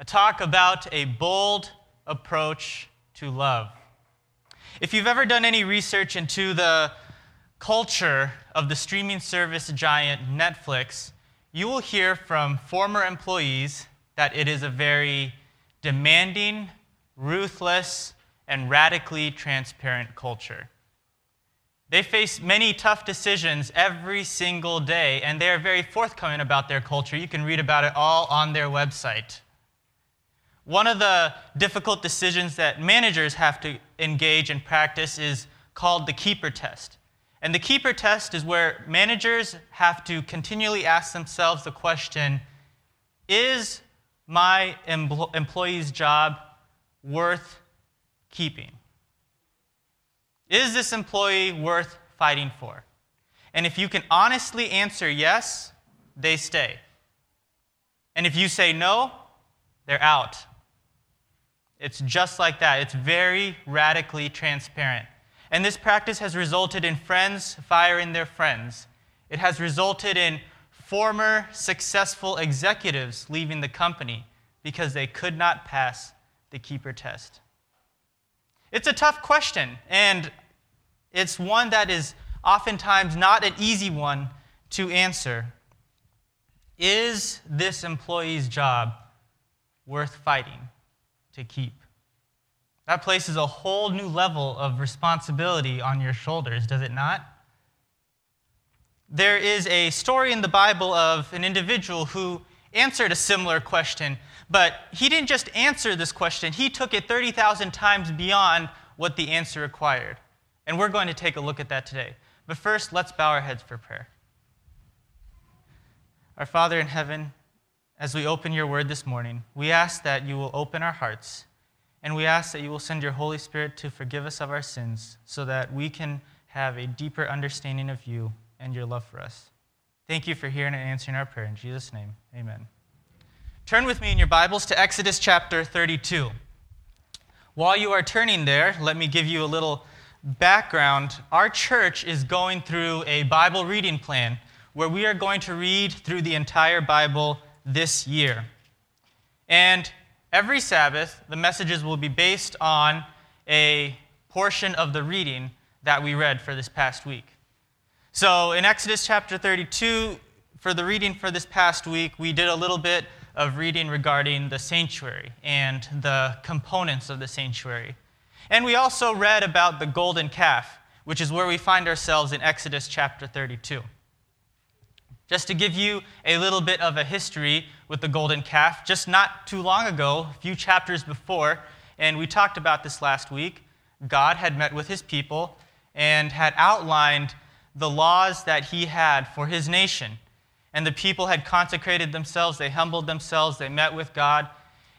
a talk about a bold approach to love. If you've ever done any research into the culture of the streaming service giant Netflix, you will hear from former employees that it is a very demanding, ruthless, and radically transparent culture. They face many tough decisions every single day, and they are very forthcoming about their culture. You can read about it all on their website. One of the difficult decisions that managers have to engage in practice is called the keeper test. And the keeper test is where managers have to continually ask themselves the question Is my employee's job worth keeping? Is this employee worth fighting for? And if you can honestly answer yes, they stay. And if you say no, they're out. It's just like that. It's very radically transparent. And this practice has resulted in friends firing their friends. It has resulted in former successful executives leaving the company because they could not pass the keeper test. It's a tough question, and it's one that is oftentimes not an easy one to answer. Is this employee's job worth fighting to keep? That places a whole new level of responsibility on your shoulders, does it not? There is a story in the Bible of an individual who answered a similar question but he didn't just answer this question, he took it 30,000 times beyond what the answer required. And we're going to take a look at that today. But first, let's bow our heads for prayer. Our Father in heaven, as we open your word this morning, we ask that you will open our hearts, and we ask that you will send your Holy Spirit to forgive us of our sins so that we can have a deeper understanding of you and your love for us. Thank you for hearing and answering our prayer. In Jesus' name, amen. Turn with me in your Bibles to Exodus chapter 32. While you are turning there, let me give you a little background. Our church is going through a Bible reading plan where we are going to read through the entire Bible this year. And every Sabbath, the messages will be based on a portion of the reading that we read for this past week. So in Exodus chapter 32, for the reading for this past week, we did a little bit of reading regarding the sanctuary and the components of the sanctuary. And we also read about the golden calf, which is where we find ourselves in Exodus chapter 32. Just to give you a little bit of a history with the golden calf, just not too long ago, a few chapters before, and we talked about this last week, God had met with his people and had outlined the laws that he had for his nation and the people had consecrated themselves, they humbled themselves, they met with God.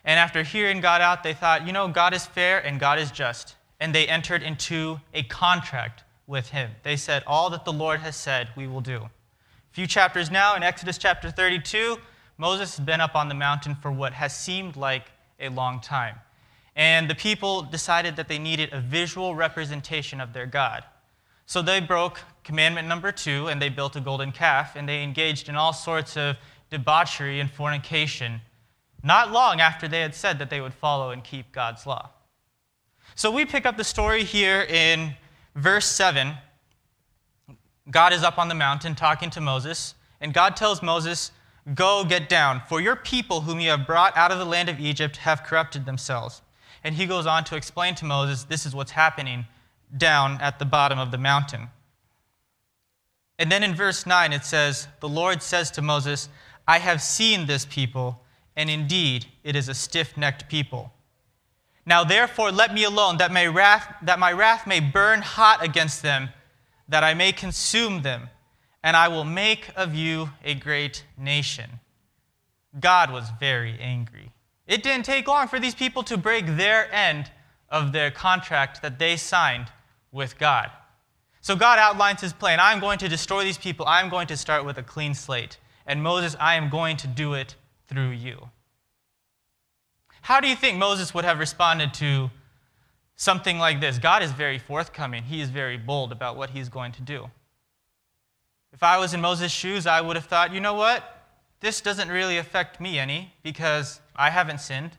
And after hearing God out, they thought, you know, God is fair and God is just. And they entered into a contract with Him. They said, All that the Lord has said, we will do. Few chapters now, in Exodus chapter 32, Moses has been up on the mountain for what has seemed like a long time. And the people decided that they needed a visual representation of their God. So they broke commandment number two and they built a golden calf and they engaged in all sorts of debauchery and fornication, not long after they had said that they would follow and keep God's law. So we pick up the story here in verse 7. God is up on the mountain talking to Moses, and God tells Moses, Go get down, for your people whom you have brought out of the land of Egypt have corrupted themselves. And he goes on to explain to Moses, This is what's happening down at the bottom of the mountain. And then in verse 9 it says, The Lord says to Moses, I have seen this people, and indeed it is a stiff necked people. Now therefore let me alone, that my, wrath, that my wrath may burn hot against them, that I may consume them, and I will make of you a great nation. God was very angry. It didn't take long for these people to break their end of their contract that they signed with God. So God outlines his plan. I'm going to destroy these people. I'm going to start with a clean slate. And Moses, I am going to do it through you. How do you think Moses would have responded to something like this? God is very forthcoming, he is very bold about what he's going to do. If I was in Moses' shoes, I would have thought, you know what? this doesn't really affect me any because I haven't sinned.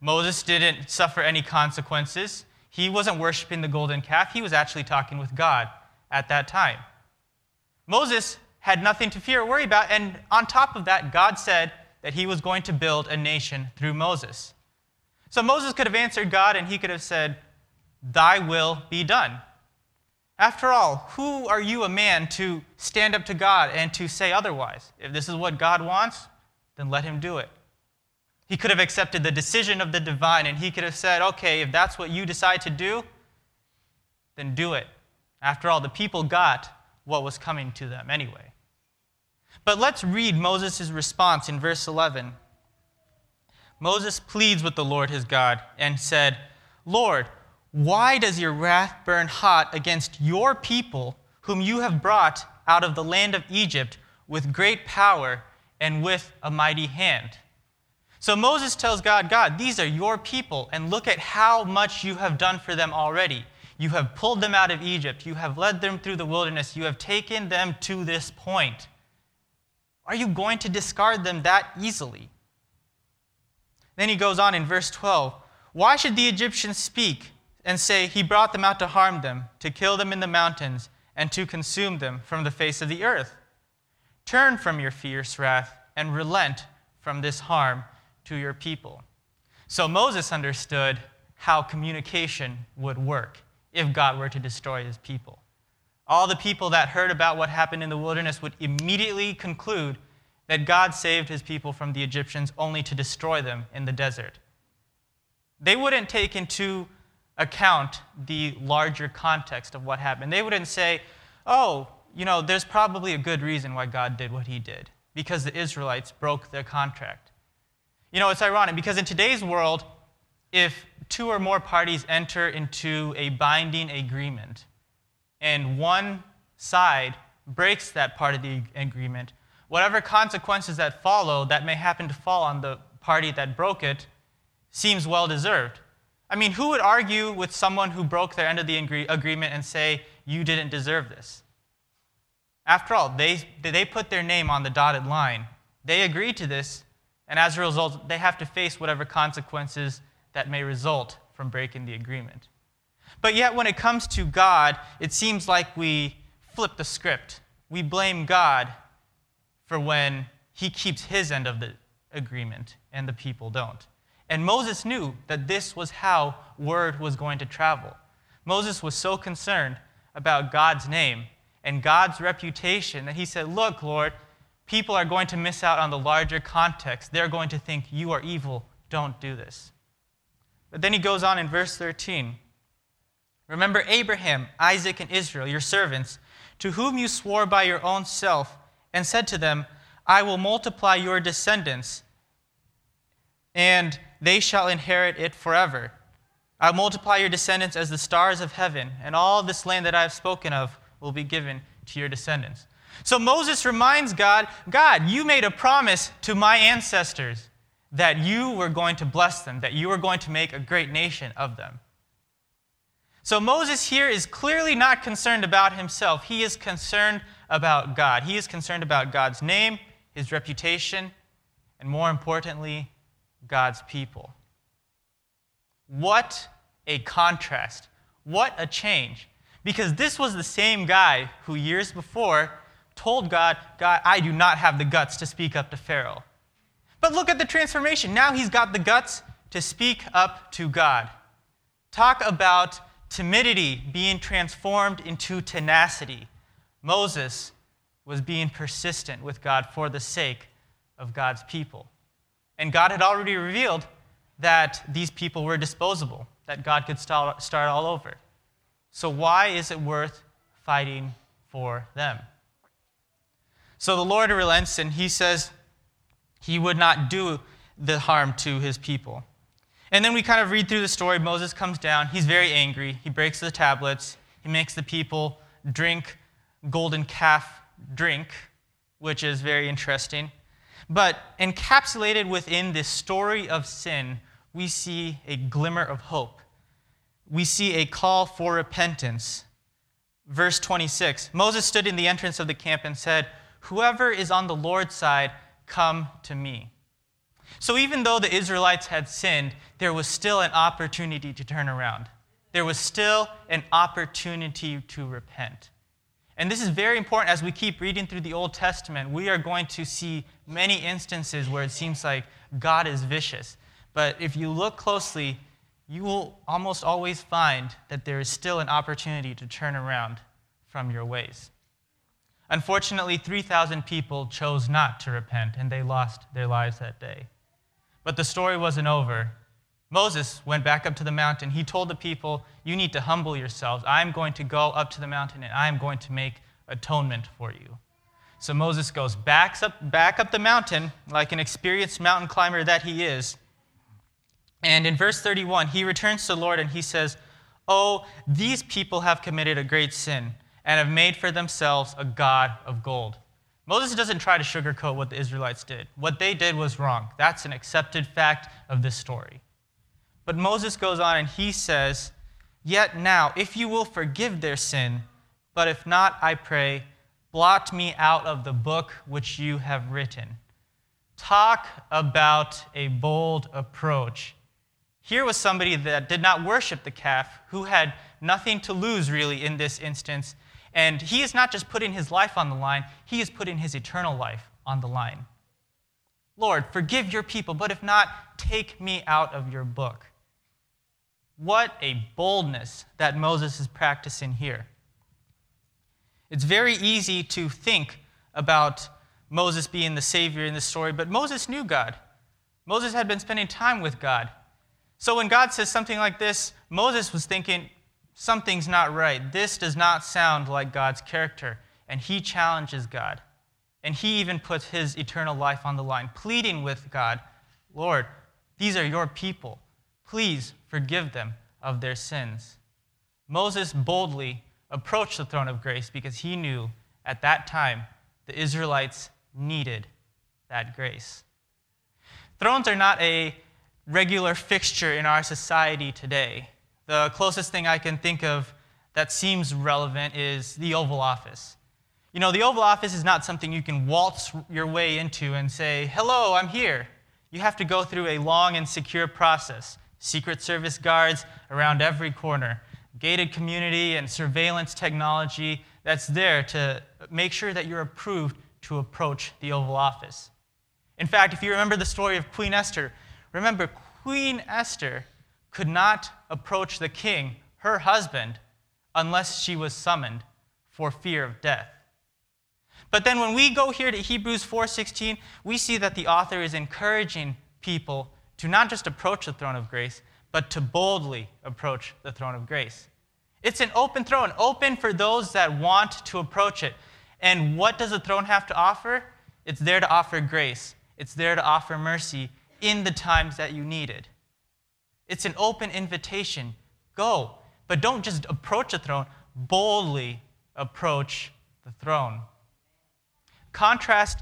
Moses didn't suffer any consequences. He wasn't worshiping the golden calf, he was actually talking with God at that time. Moses had nothing to fear or worry about, and on top of that, God said that he was going to build a nation through Moses. So Moses could have answered God and he could have said, Thy will be done. After all, who are you, a man, to stand up to God and to say otherwise? If this is what God wants, then let him do it. He could have accepted the decision of the divine and he could have said, okay, if that's what you decide to do, then do it. After all, the people got what was coming to them anyway. But let's read Moses' response in verse 11. Moses pleads with the Lord his God and said, Lord, why does your wrath burn hot against your people, whom you have brought out of the land of Egypt with great power and with a mighty hand? So Moses tells God, God, these are your people, and look at how much you have done for them already. You have pulled them out of Egypt, you have led them through the wilderness, you have taken them to this point. Are you going to discard them that easily? Then he goes on in verse 12 Why should the Egyptians speak and say, He brought them out to harm them, to kill them in the mountains, and to consume them from the face of the earth? Turn from your fierce wrath and relent from this harm to your people. So Moses understood how communication would work if God were to destroy his people. All the people that heard about what happened in the wilderness would immediately conclude that God saved his people from the Egyptians only to destroy them in the desert. They wouldn't take into account the larger context of what happened. They wouldn't say, oh, you know, there's probably a good reason why God did what he did, because the Israelites broke their contract. You know, it's ironic because in today's world, if two or more parties enter into a binding agreement and one side breaks that part of the agreement, whatever consequences that follow that may happen to fall on the party that broke it seems well deserved. I mean, who would argue with someone who broke their end of the agreement and say, you didn't deserve this? After all, they, they put their name on the dotted line. They agreed to this, and as a result, they have to face whatever consequences that may result from breaking the agreement. But yet, when it comes to God, it seems like we flip the script. We blame God for when he keeps his end of the agreement and the people don't. And Moses knew that this was how word was going to travel. Moses was so concerned about God's name and God's reputation that he said, Look, Lord, people are going to miss out on the larger context. They're going to think you are evil. Don't do this. But then he goes on in verse 13 Remember Abraham, Isaac, and Israel, your servants, to whom you swore by your own self, and said to them, I will multiply your descendants, and they shall inherit it forever. I will multiply your descendants as the stars of heaven, and all this land that I have spoken of will be given to your descendants. So Moses reminds God God, you made a promise to my ancestors that you were going to bless them, that you were going to make a great nation of them. So Moses here is clearly not concerned about himself. He is concerned about God. He is concerned about God's name, his reputation, and more importantly, God's people. What a contrast. What a change. Because this was the same guy who years before told God, God, I do not have the guts to speak up to Pharaoh. But look at the transformation. Now he's got the guts to speak up to God. Talk about timidity being transformed into tenacity. Moses was being persistent with God for the sake of God's people. And God had already revealed that these people were disposable, that God could start all over. So, why is it worth fighting for them? So, the Lord relents and he says he would not do the harm to his people. And then we kind of read through the story. Moses comes down. He's very angry. He breaks the tablets. He makes the people drink golden calf drink, which is very interesting. But encapsulated within this story of sin, we see a glimmer of hope. We see a call for repentance. Verse 26 Moses stood in the entrance of the camp and said, Whoever is on the Lord's side, Come to me. So even though the Israelites had sinned, there was still an opportunity to turn around. There was still an opportunity to repent. And this is very important as we keep reading through the Old Testament. We are going to see many instances where it seems like God is vicious. But if you look closely, you will almost always find that there is still an opportunity to turn around from your ways. Unfortunately, 3,000 people chose not to repent and they lost their lives that day. But the story wasn't over. Moses went back up to the mountain. He told the people, You need to humble yourselves. I'm going to go up to the mountain and I'm going to make atonement for you. So Moses goes back up, back up the mountain like an experienced mountain climber that he is. And in verse 31, he returns to the Lord and he says, Oh, these people have committed a great sin and have made for themselves a God of gold. Moses doesn't try to sugarcoat what the Israelites did. What they did was wrong. That's an accepted fact of this story. But Moses goes on and he says, Yet now, if you will forgive their sin, but if not, I pray, blot me out of the book which you have written. Talk about a bold approach. Here was somebody that did not worship the calf, who had nothing to lose really in this instance, and he is not just putting his life on the line, he is putting his eternal life on the line. Lord, forgive your people, but if not, take me out of your book. What a boldness that Moses is practicing here. It's very easy to think about Moses being the Savior in this story, but Moses knew God. Moses had been spending time with God. So when God says something like this, Moses was thinking, something's not right. This does not sound like God's character. And he challenges God. And he even puts his eternal life on the line, pleading with God, Lord, these are your people. Please forgive them of their sins. Moses boldly approached the throne of grace because he knew at that time the Israelites needed that grace. Thrones are not a regular fixture in our society today. The closest thing I can think of that seems relevant is the Oval Office. You know, the Oval Office is not something you can waltz your way into and say, Hello, I'm here. You have to go through a long and secure process. Secret Service guards around every corner, gated community and surveillance technology that's there to make sure that you're approved to approach the Oval Office. In fact, if you remember the story of Queen Esther, remember Queen Esther could not approach the king, her husband, unless she was summoned for fear of death. But then when we go here to Hebrews 4:16, we see that the author is encouraging people to not just approach the throne of grace, but to boldly approach the throne of grace. It's an open throne, open for those that want to approach it. And what does the throne have to offer? It's there to offer grace. It's there to offer mercy in the times that you need it. It's an open invitation. Go. But don't just approach the throne, boldly approach the throne. Contrast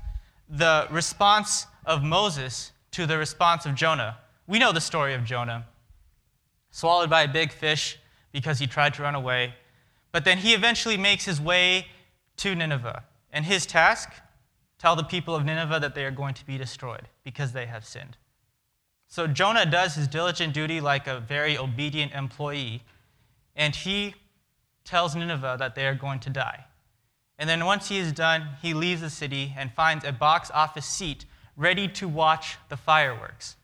the response of Moses to the response of Jonah. We know the story of Jonah. Swallowed by a big fish because he tried to run away. But then he eventually makes his way to Nineveh. And his task? Tell the people of Nineveh that they are going to be destroyed because they have sinned. So Jonah does his diligent duty like a very obedient employee, and he tells Nineveh that they are going to die. And then once he is done, he leaves the city and finds a box office seat ready to watch the fireworks.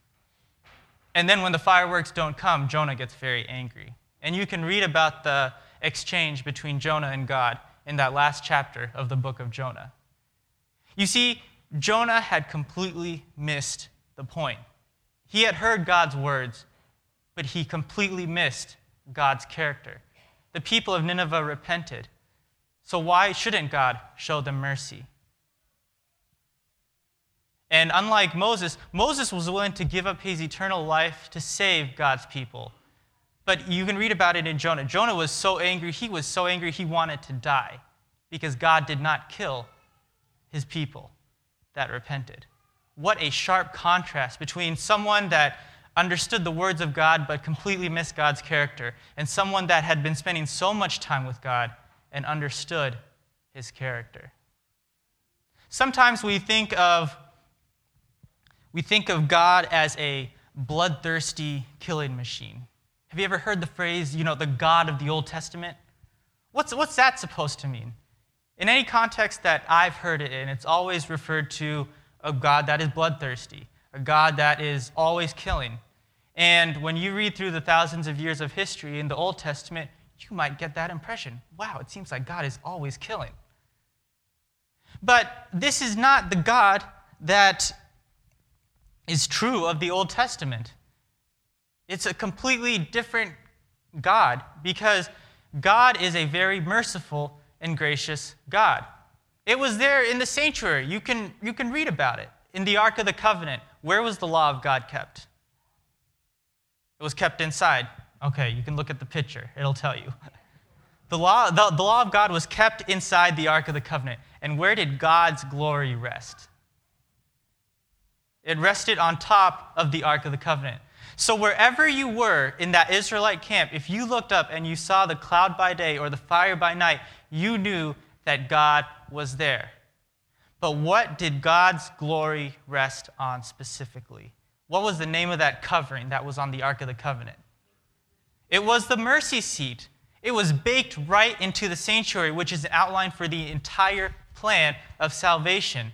And then when the fireworks don't come, Jonah gets very angry. And you can read about the exchange between Jonah and God in that last chapter of the book of Jonah. You see, Jonah had completely missed the point. He had heard God's words, but he completely missed God's character. The people of Nineveh repented. So why shouldn't God show them mercy? And unlike Moses, Moses was willing to give up his eternal life to save God's people. But you can read about it in Jonah. Jonah was so angry, he was so angry he wanted to die because God did not kill his people that repented. What a sharp contrast between someone that understood the words of God but completely missed God's character and someone that had been spending so much time with God and understood his character. Sometimes we think of we think of God as a bloodthirsty killing machine. Have you ever heard the phrase, you know, the God of the Old Testament? What's, what's that supposed to mean? In any context that I've heard it in, it's always referred to a God that is bloodthirsty, a God that is always killing. And when you read through the thousands of years of history in the Old Testament, you might get that impression. Wow, it seems like God is always killing. But this is not the God that is true of the Old Testament. It's a completely different God because God is a very merciful and gracious God. It was there in the sanctuary. You can, you can read about it. In the Ark of the Covenant, where was the law of God kept? It was kept inside. Okay, you can look at the picture, it'll tell you. The law, the, the law of God was kept inside the Ark of the Covenant. And where did God's glory rest? It rested on top of the Ark of the Covenant. So, wherever you were in that Israelite camp, if you looked up and you saw the cloud by day or the fire by night, you knew that God was there. But what did God's glory rest on specifically? What was the name of that covering that was on the Ark of the Covenant? It was the mercy seat. It was baked right into the sanctuary, which is an outline for the entire plan of salvation.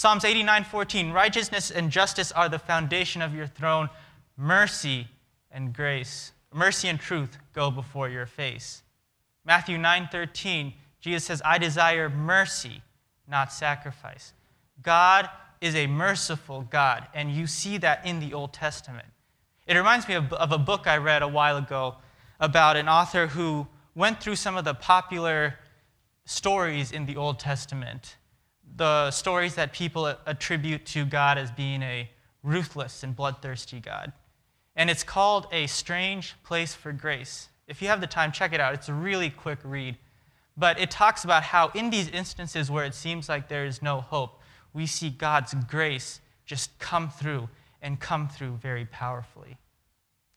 Psalms 89:14 Righteousness and justice are the foundation of your throne. Mercy and grace, mercy and truth go before your face. Matthew 9:13 Jesus says, "I desire mercy, not sacrifice." God is a merciful God, and you see that in the Old Testament. It reminds me of, of a book I read a while ago about an author who went through some of the popular stories in the Old Testament, the stories that people attribute to God as being a ruthless and bloodthirsty God. And it's called A Strange Place for Grace. If you have the time, check it out. It's a really quick read. But it talks about how, in these instances where it seems like there is no hope, we see God's grace just come through and come through very powerfully.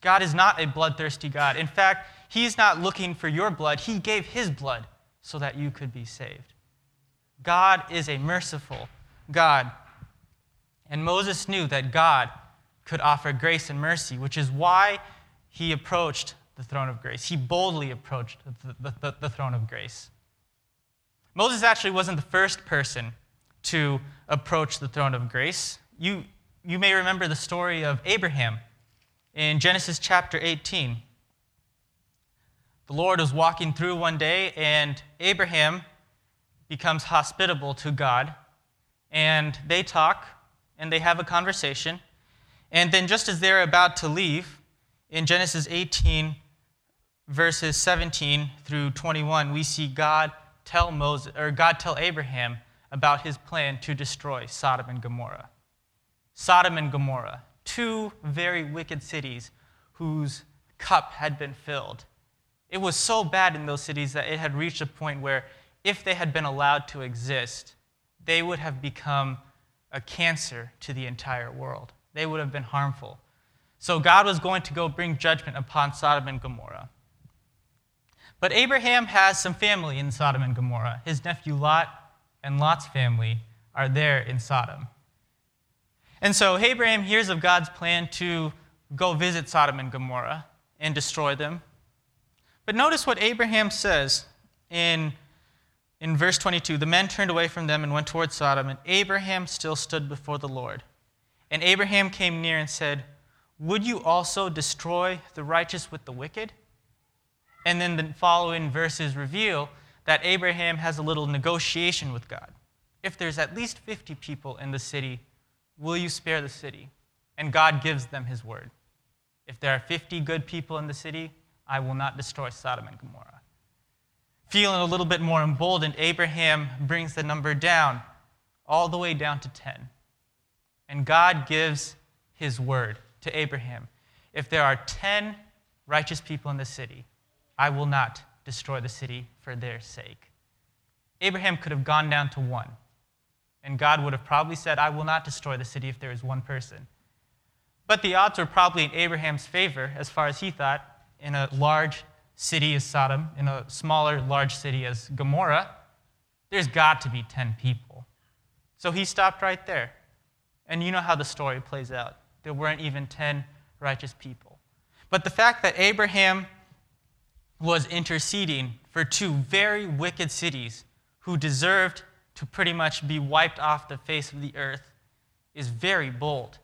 God is not a bloodthirsty God. In fact, He's not looking for your blood, He gave His blood so that you could be saved. God is a merciful God. And Moses knew that God could offer grace and mercy, which is why he approached the throne of grace. He boldly approached the, the, the, the throne of grace. Moses actually wasn't the first person to approach the throne of grace. You, you may remember the story of Abraham in Genesis chapter 18. The Lord was walking through one day, and Abraham becomes hospitable to God, and they talk and they have a conversation. And then, just as they're about to leave, in Genesis 18, verses 17 through 21, we see God tell Moses or God tell Abraham about his plan to destroy Sodom and Gomorrah. Sodom and Gomorrah, two very wicked cities whose cup had been filled it was so bad in those cities that it had reached a point where, if they had been allowed to exist, they would have become a cancer to the entire world. They would have been harmful. So God was going to go bring judgment upon Sodom and Gomorrah. But Abraham has some family in Sodom and Gomorrah. His nephew Lot and Lot's family are there in Sodom. And so Abraham hears of God's plan to go visit Sodom and Gomorrah and destroy them but notice what Abraham says in, in verse 22 The men turned away from them and went towards Sodom, and Abraham still stood before the Lord. And Abraham came near and said, Would you also destroy the righteous with the wicked? And then the following verses reveal that Abraham has a little negotiation with God. If there's at least 50 people in the city, will you spare the city? And God gives them his word. If there are 50 good people in the city, I will not destroy Sodom and Gomorrah. Feeling a little bit more emboldened, Abraham brings the number down, all the way down to 10. And God gives his word to Abraham. If there are 10 righteous people in the city, I will not destroy the city for their sake. Abraham could have gone down to one, and God would have probably said, I will not destroy the city if there is one person. But the odds were probably in Abraham's favor, as far as he thought, in a large city as Sodom, in a smaller, large city as Gomorrah, there's got to be 10 people. So he stopped right there. And you know how the story plays out. There weren't even 10 righteous people. But the fact that Abraham was interceding for two very wicked cities who deserved to pretty much be wiped off the face of the earth is very bold.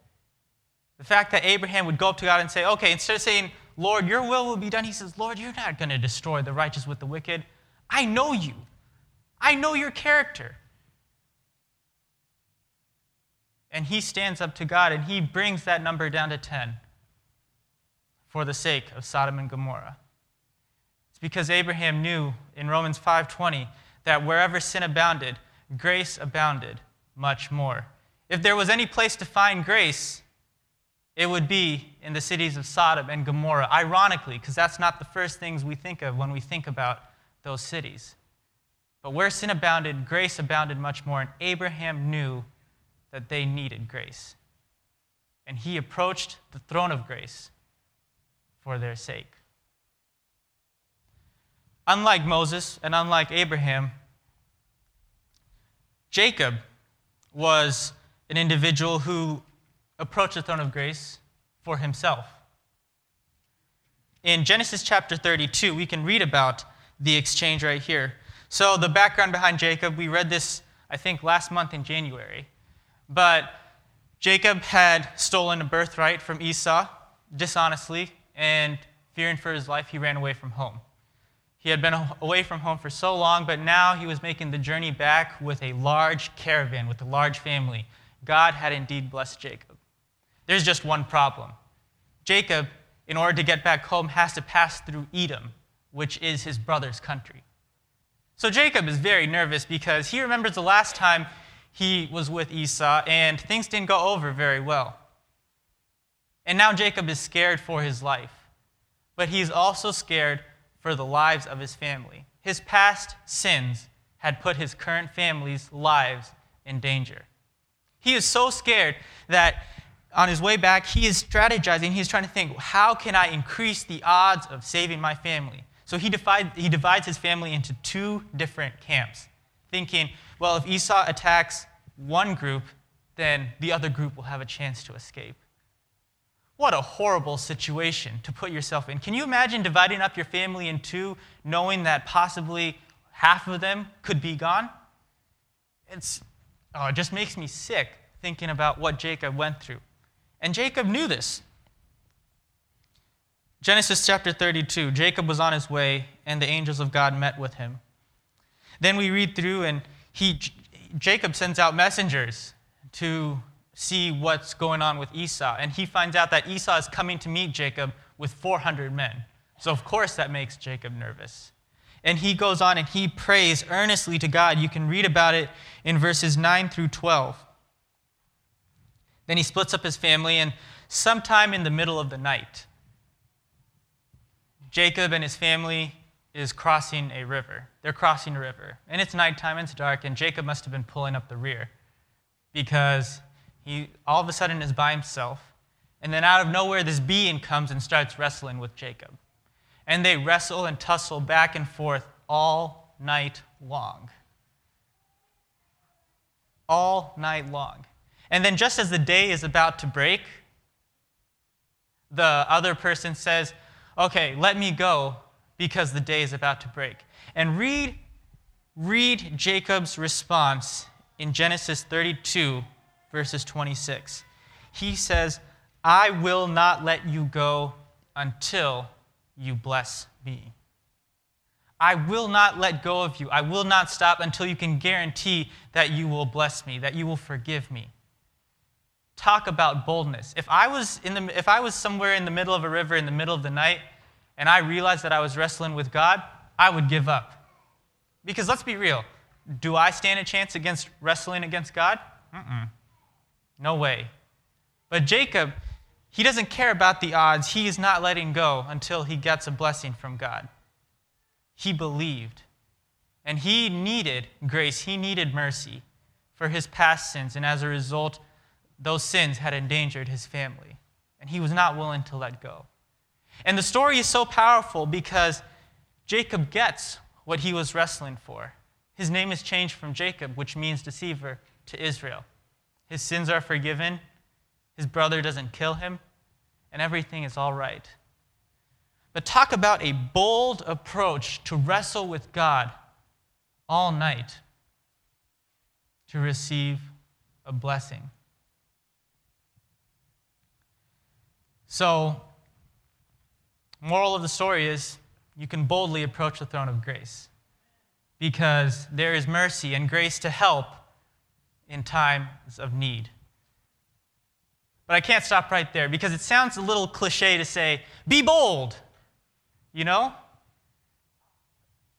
The fact that Abraham would go up to God and say, okay, instead of saying, Lord, your will will be done, he says, Lord, you're not going to destroy the righteous with the wicked. I know you, I know your character. And he stands up to God and he brings that number down to 10 for the sake of Sodom and Gomorrah. It's because Abraham knew in Romans 5:20 that wherever sin abounded, grace abounded much more. If there was any place to find grace, it would be in the cities of Sodom and Gomorrah, ironically, because that's not the first things we think of when we think about those cities. But where sin abounded, grace abounded much more, and Abraham knew that they needed grace. And he approached the throne of grace for their sake. Unlike Moses and unlike Abraham, Jacob was an individual who approached the throne of grace for himself. In Genesis chapter 32, we can read about the exchange right here. So, the background behind Jacob, we read this, I think, last month in January. But Jacob had stolen a birthright from Esau dishonestly, and fearing for his life, he ran away from home. He had been away from home for so long, but now he was making the journey back with a large caravan, with a large family. God had indeed blessed Jacob. There's just one problem. Jacob, in order to get back home, has to pass through Edom, which is his brother's country. So Jacob is very nervous because he remembers the last time he was with Esau and things didn't go over very well. And now Jacob is scared for his life, but he's also scared for the lives of his family. His past sins had put his current family's lives in danger. He is so scared that on his way back, he is strategizing. He's trying to think, how can I increase the odds of saving my family? So he, divide, he divides his family into two different camps, thinking, well, if Esau attacks one group, then the other group will have a chance to escape. What a horrible situation to put yourself in. Can you imagine dividing up your family in two, knowing that possibly half of them could be gone? It's, oh, it just makes me sick thinking about what Jacob went through. And Jacob knew this. Genesis chapter 32 Jacob was on his way, and the angels of God met with him. Then we read through, and he, Jacob sends out messengers to see what's going on with Esau. And he finds out that Esau is coming to meet Jacob with 400 men. So, of course, that makes Jacob nervous. And he goes on and he prays earnestly to God. You can read about it in verses 9 through 12. Then he splits up his family, and sometime in the middle of the night, Jacob and his family is crossing a river. They're crossing a river. And it's nighttime, it's dark, and Jacob must have been pulling up the rear because he all of a sudden is by himself. And then out of nowhere, this being comes and starts wrestling with Jacob. And they wrestle and tussle back and forth all night long. All night long. And then, just as the day is about to break, the other person says, Okay, let me go because the day is about to break. And read, read Jacob's response in Genesis 32, verses 26. He says, I will not let you go until you bless me. I will not let go of you. I will not stop until you can guarantee that you will bless me, that you will forgive me. Talk about boldness. If I was, in the, if I was somewhere in the middle of a river in the middle of the night and I realized that I was wrestling with God, I would give up. Because let's be real do I stand a chance against wrestling against God? Mm-mm. No way. But Jacob, he doesn't care about the odds. He is not letting go until he gets a blessing from God. He believed. And he needed grace, he needed mercy for his past sins. And as a result, those sins had endangered his family. And he was not willing to let go. And the story is so powerful because Jacob gets what he was wrestling for. His name is changed from Jacob, which means deceiver, to Israel. his sins are forgiven, his brother doesn't kill him, and everything is all right. But talk about a bold approach to wrestle with God all night to receive a blessing. So, moral of the story is you can boldly approach the throne of grace because there is mercy and grace to help in times of need. But I can't stop right there because it sounds a little cliche to say, be bold, you know?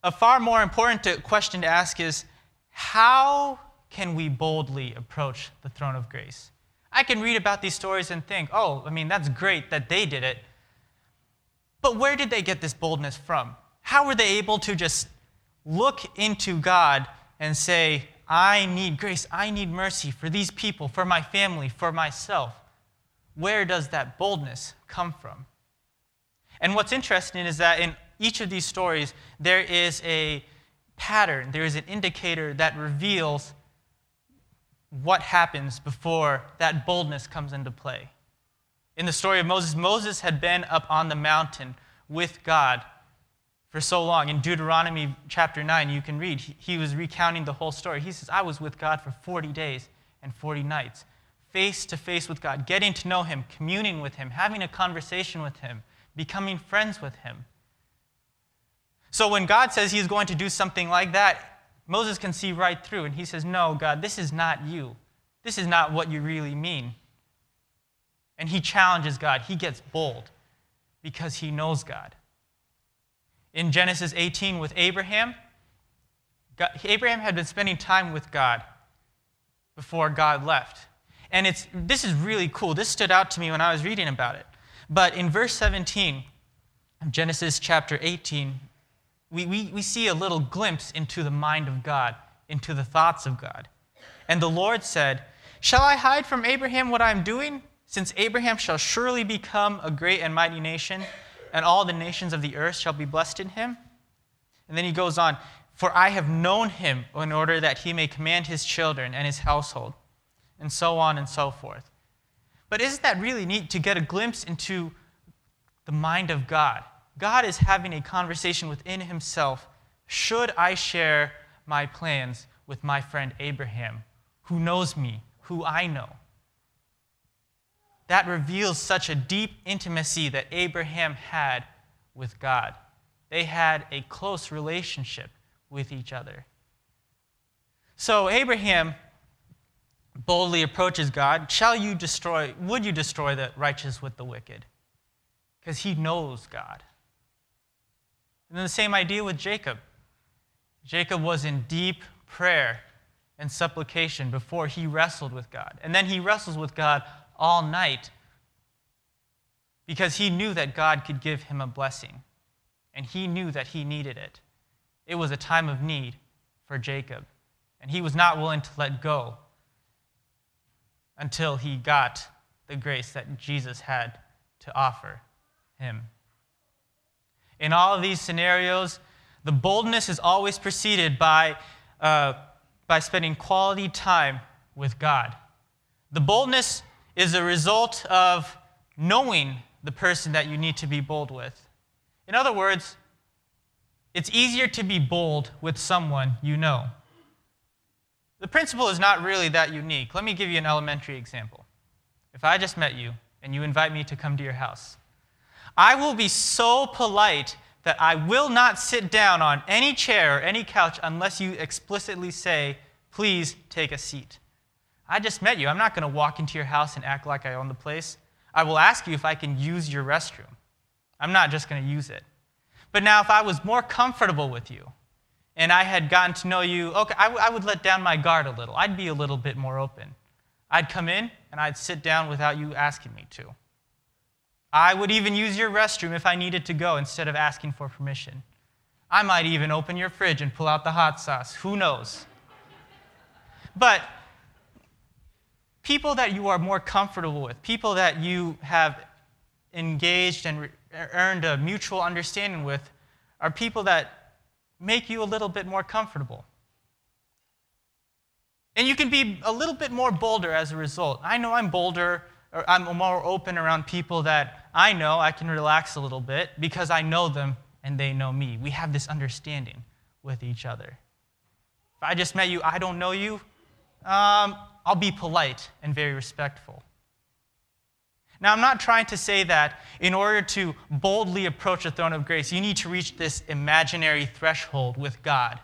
A far more important question to ask is, how can we boldly approach the throne of grace? I can read about these stories and think, oh, I mean, that's great that they did it. But where did they get this boldness from? How were they able to just look into God and say, I need grace, I need mercy for these people, for my family, for myself? Where does that boldness come from? And what's interesting is that in each of these stories, there is a pattern, there is an indicator that reveals what happens before that boldness comes into play. In the story of Moses, Moses had been up on the mountain with God for so long. In Deuteronomy chapter 9, you can read, he was recounting the whole story. He says, I was with God for 40 days and 40 nights, face to face with God, getting to know Him, communing with Him, having a conversation with Him, becoming friends with Him. So when God says He's going to do something like that, Moses can see right through, and he says, No, God, this is not you. This is not what you really mean. And he challenges God. He gets bold because he knows God. In Genesis 18 with Abraham, God, Abraham had been spending time with God before God left. And it's, this is really cool. This stood out to me when I was reading about it. But in verse 17 of Genesis chapter 18, we, we, we see a little glimpse into the mind of God, into the thoughts of God. And the Lord said, Shall I hide from Abraham what I am doing? Since Abraham shall surely become a great and mighty nation, and all the nations of the earth shall be blessed in him. And then he goes on, For I have known him in order that he may command his children and his household, and so on and so forth. But isn't that really neat to get a glimpse into the mind of God? God is having a conversation within himself. Should I share my plans with my friend Abraham, who knows me, who I know? That reveals such a deep intimacy that Abraham had with God. They had a close relationship with each other. So Abraham boldly approaches God, Shall you destroy, would you destroy the righteous with the wicked? Because he knows God. And then the same idea with Jacob. Jacob was in deep prayer and supplication before he wrestled with God. And then he wrestles with God all night because he knew that God could give him a blessing. And he knew that he needed it. It was a time of need for Jacob. And he was not willing to let go until he got the grace that Jesus had to offer him. In all of these scenarios, the boldness is always preceded by, uh, by spending quality time with God. The boldness is a result of knowing the person that you need to be bold with. In other words, it's easier to be bold with someone you know. The principle is not really that unique. Let me give you an elementary example. If I just met you and you invite me to come to your house, I will be so polite that I will not sit down on any chair or any couch unless you explicitly say, please take a seat. I just met you. I'm not going to walk into your house and act like I own the place. I will ask you if I can use your restroom. I'm not just going to use it. But now, if I was more comfortable with you and I had gotten to know you, okay, I, w- I would let down my guard a little. I'd be a little bit more open. I'd come in and I'd sit down without you asking me to. I would even use your restroom if I needed to go instead of asking for permission. I might even open your fridge and pull out the hot sauce. Who knows? But people that you are more comfortable with, people that you have engaged and earned a mutual understanding with, are people that make you a little bit more comfortable. And you can be a little bit more bolder as a result. I know I'm bolder, or I'm more open around people that I know I can relax a little bit because I know them and they know me. We have this understanding with each other. If I just met you, I don't know you, um, I'll be polite and very respectful. Now, I'm not trying to say that in order to boldly approach the throne of grace, you need to reach this imaginary threshold with God.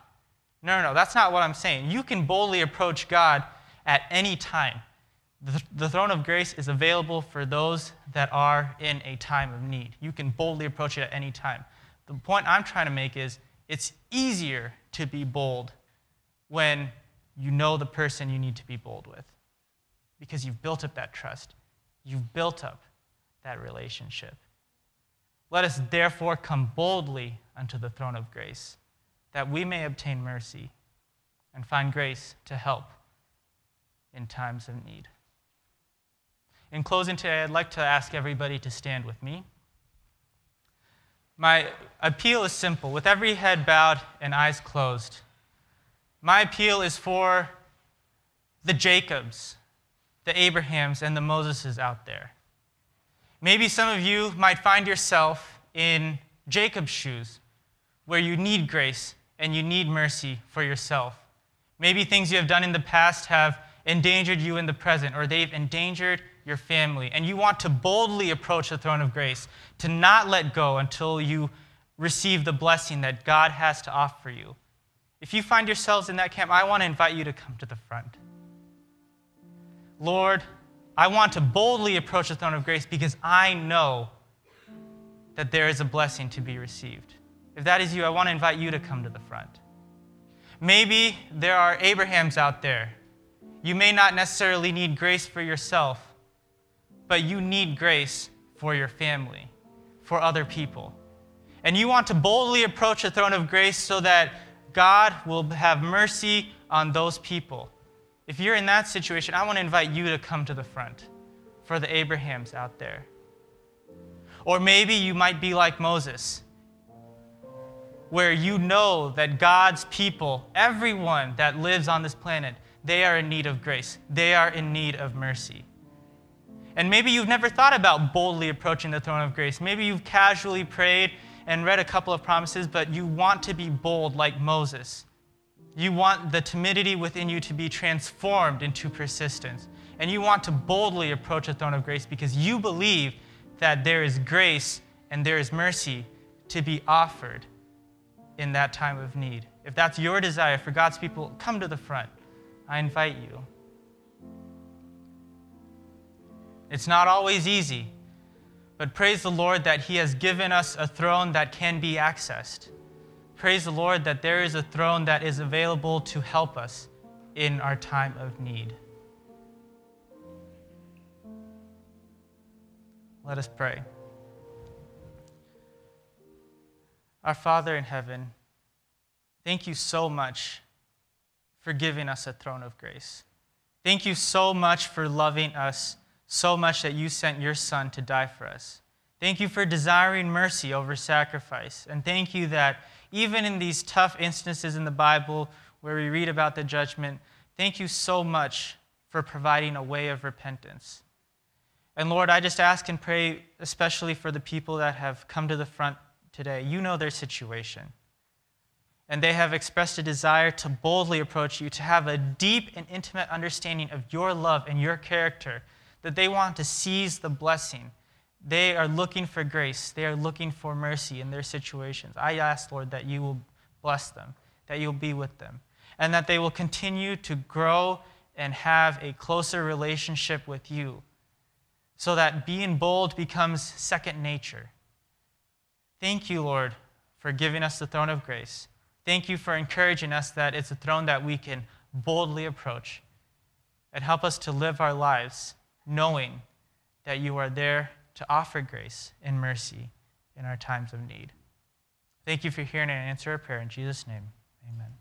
No, no, no, that's not what I'm saying. You can boldly approach God at any time. The, throne of grace is available for those that are in a time of need. You can boldly approach it at any time. The point I'm trying to make is it's easier to be bold when you know the person you need to be bold with because you've built up that trust. You've built up that relationship. Let us therefore come boldly unto the throne of grace, that we may obtain mercy and find grace to help in times of need. In closing today, I'd like to ask everybody to stand with me. My appeal is simple. With every head bowed and eyes closed, my appeal is for the Jacobs, the Abrahams and the Moseses out there. Maybe some of you might find yourself in Jacob's shoes, where you need grace and you need mercy for yourself. Maybe things you have done in the past have endangered you in the present, or they've endangered your family, and you want to boldly approach the throne of grace, to not let go until you receive the blessing that God has to offer you. If you find yourselves in that camp, I want to invite you to come to the front. Lord, I want to boldly approach the throne of grace because I know that there is a blessing to be received. If that is you, I want to invite you to come to the front. Maybe there are Abrahams out there. You may not necessarily need grace for yourself, but you need grace for your family, for other people. And you want to boldly approach the throne of grace so that God will have mercy on those people. If you're in that situation, I want to invite you to come to the front for the Abrahams out there. Or maybe you might be like Moses, where you know that God's people, everyone that lives on this planet, they are in need of grace. They are in need of mercy. And maybe you've never thought about boldly approaching the throne of grace. Maybe you've casually prayed and read a couple of promises, but you want to be bold like Moses. You want the timidity within you to be transformed into persistence. And you want to boldly approach the throne of grace because you believe that there is grace and there is mercy to be offered in that time of need. If that's your desire for God's people, come to the front. I invite you. It's not always easy, but praise the Lord that He has given us a throne that can be accessed. Praise the Lord that there is a throne that is available to help us in our time of need. Let us pray. Our Father in heaven, thank you so much for giving us a throne of grace. Thank you so much for loving us so much that you sent your Son to die for us. Thank you for desiring mercy over sacrifice. And thank you that even in these tough instances in the Bible where we read about the judgment, thank you so much for providing a way of repentance. And Lord, I just ask and pray, especially for the people that have come to the front today. You know their situation. And they have expressed a desire to boldly approach you, to have a deep and intimate understanding of your love and your character, that they want to seize the blessing they are looking for grace. They are looking for mercy in their situations. I ask, Lord, that you will bless them, that you'll be with them, and that they will continue to grow and have a closer relationship with you so that being bold becomes second nature. Thank you, Lord, for giving us the throne of grace. Thank you for encouraging us that it's a throne that we can boldly approach. And help us to live our lives knowing that you are there to offer grace and mercy in our times of need. Thank you for hearing and answer our prayer. In Jesus' name, amen.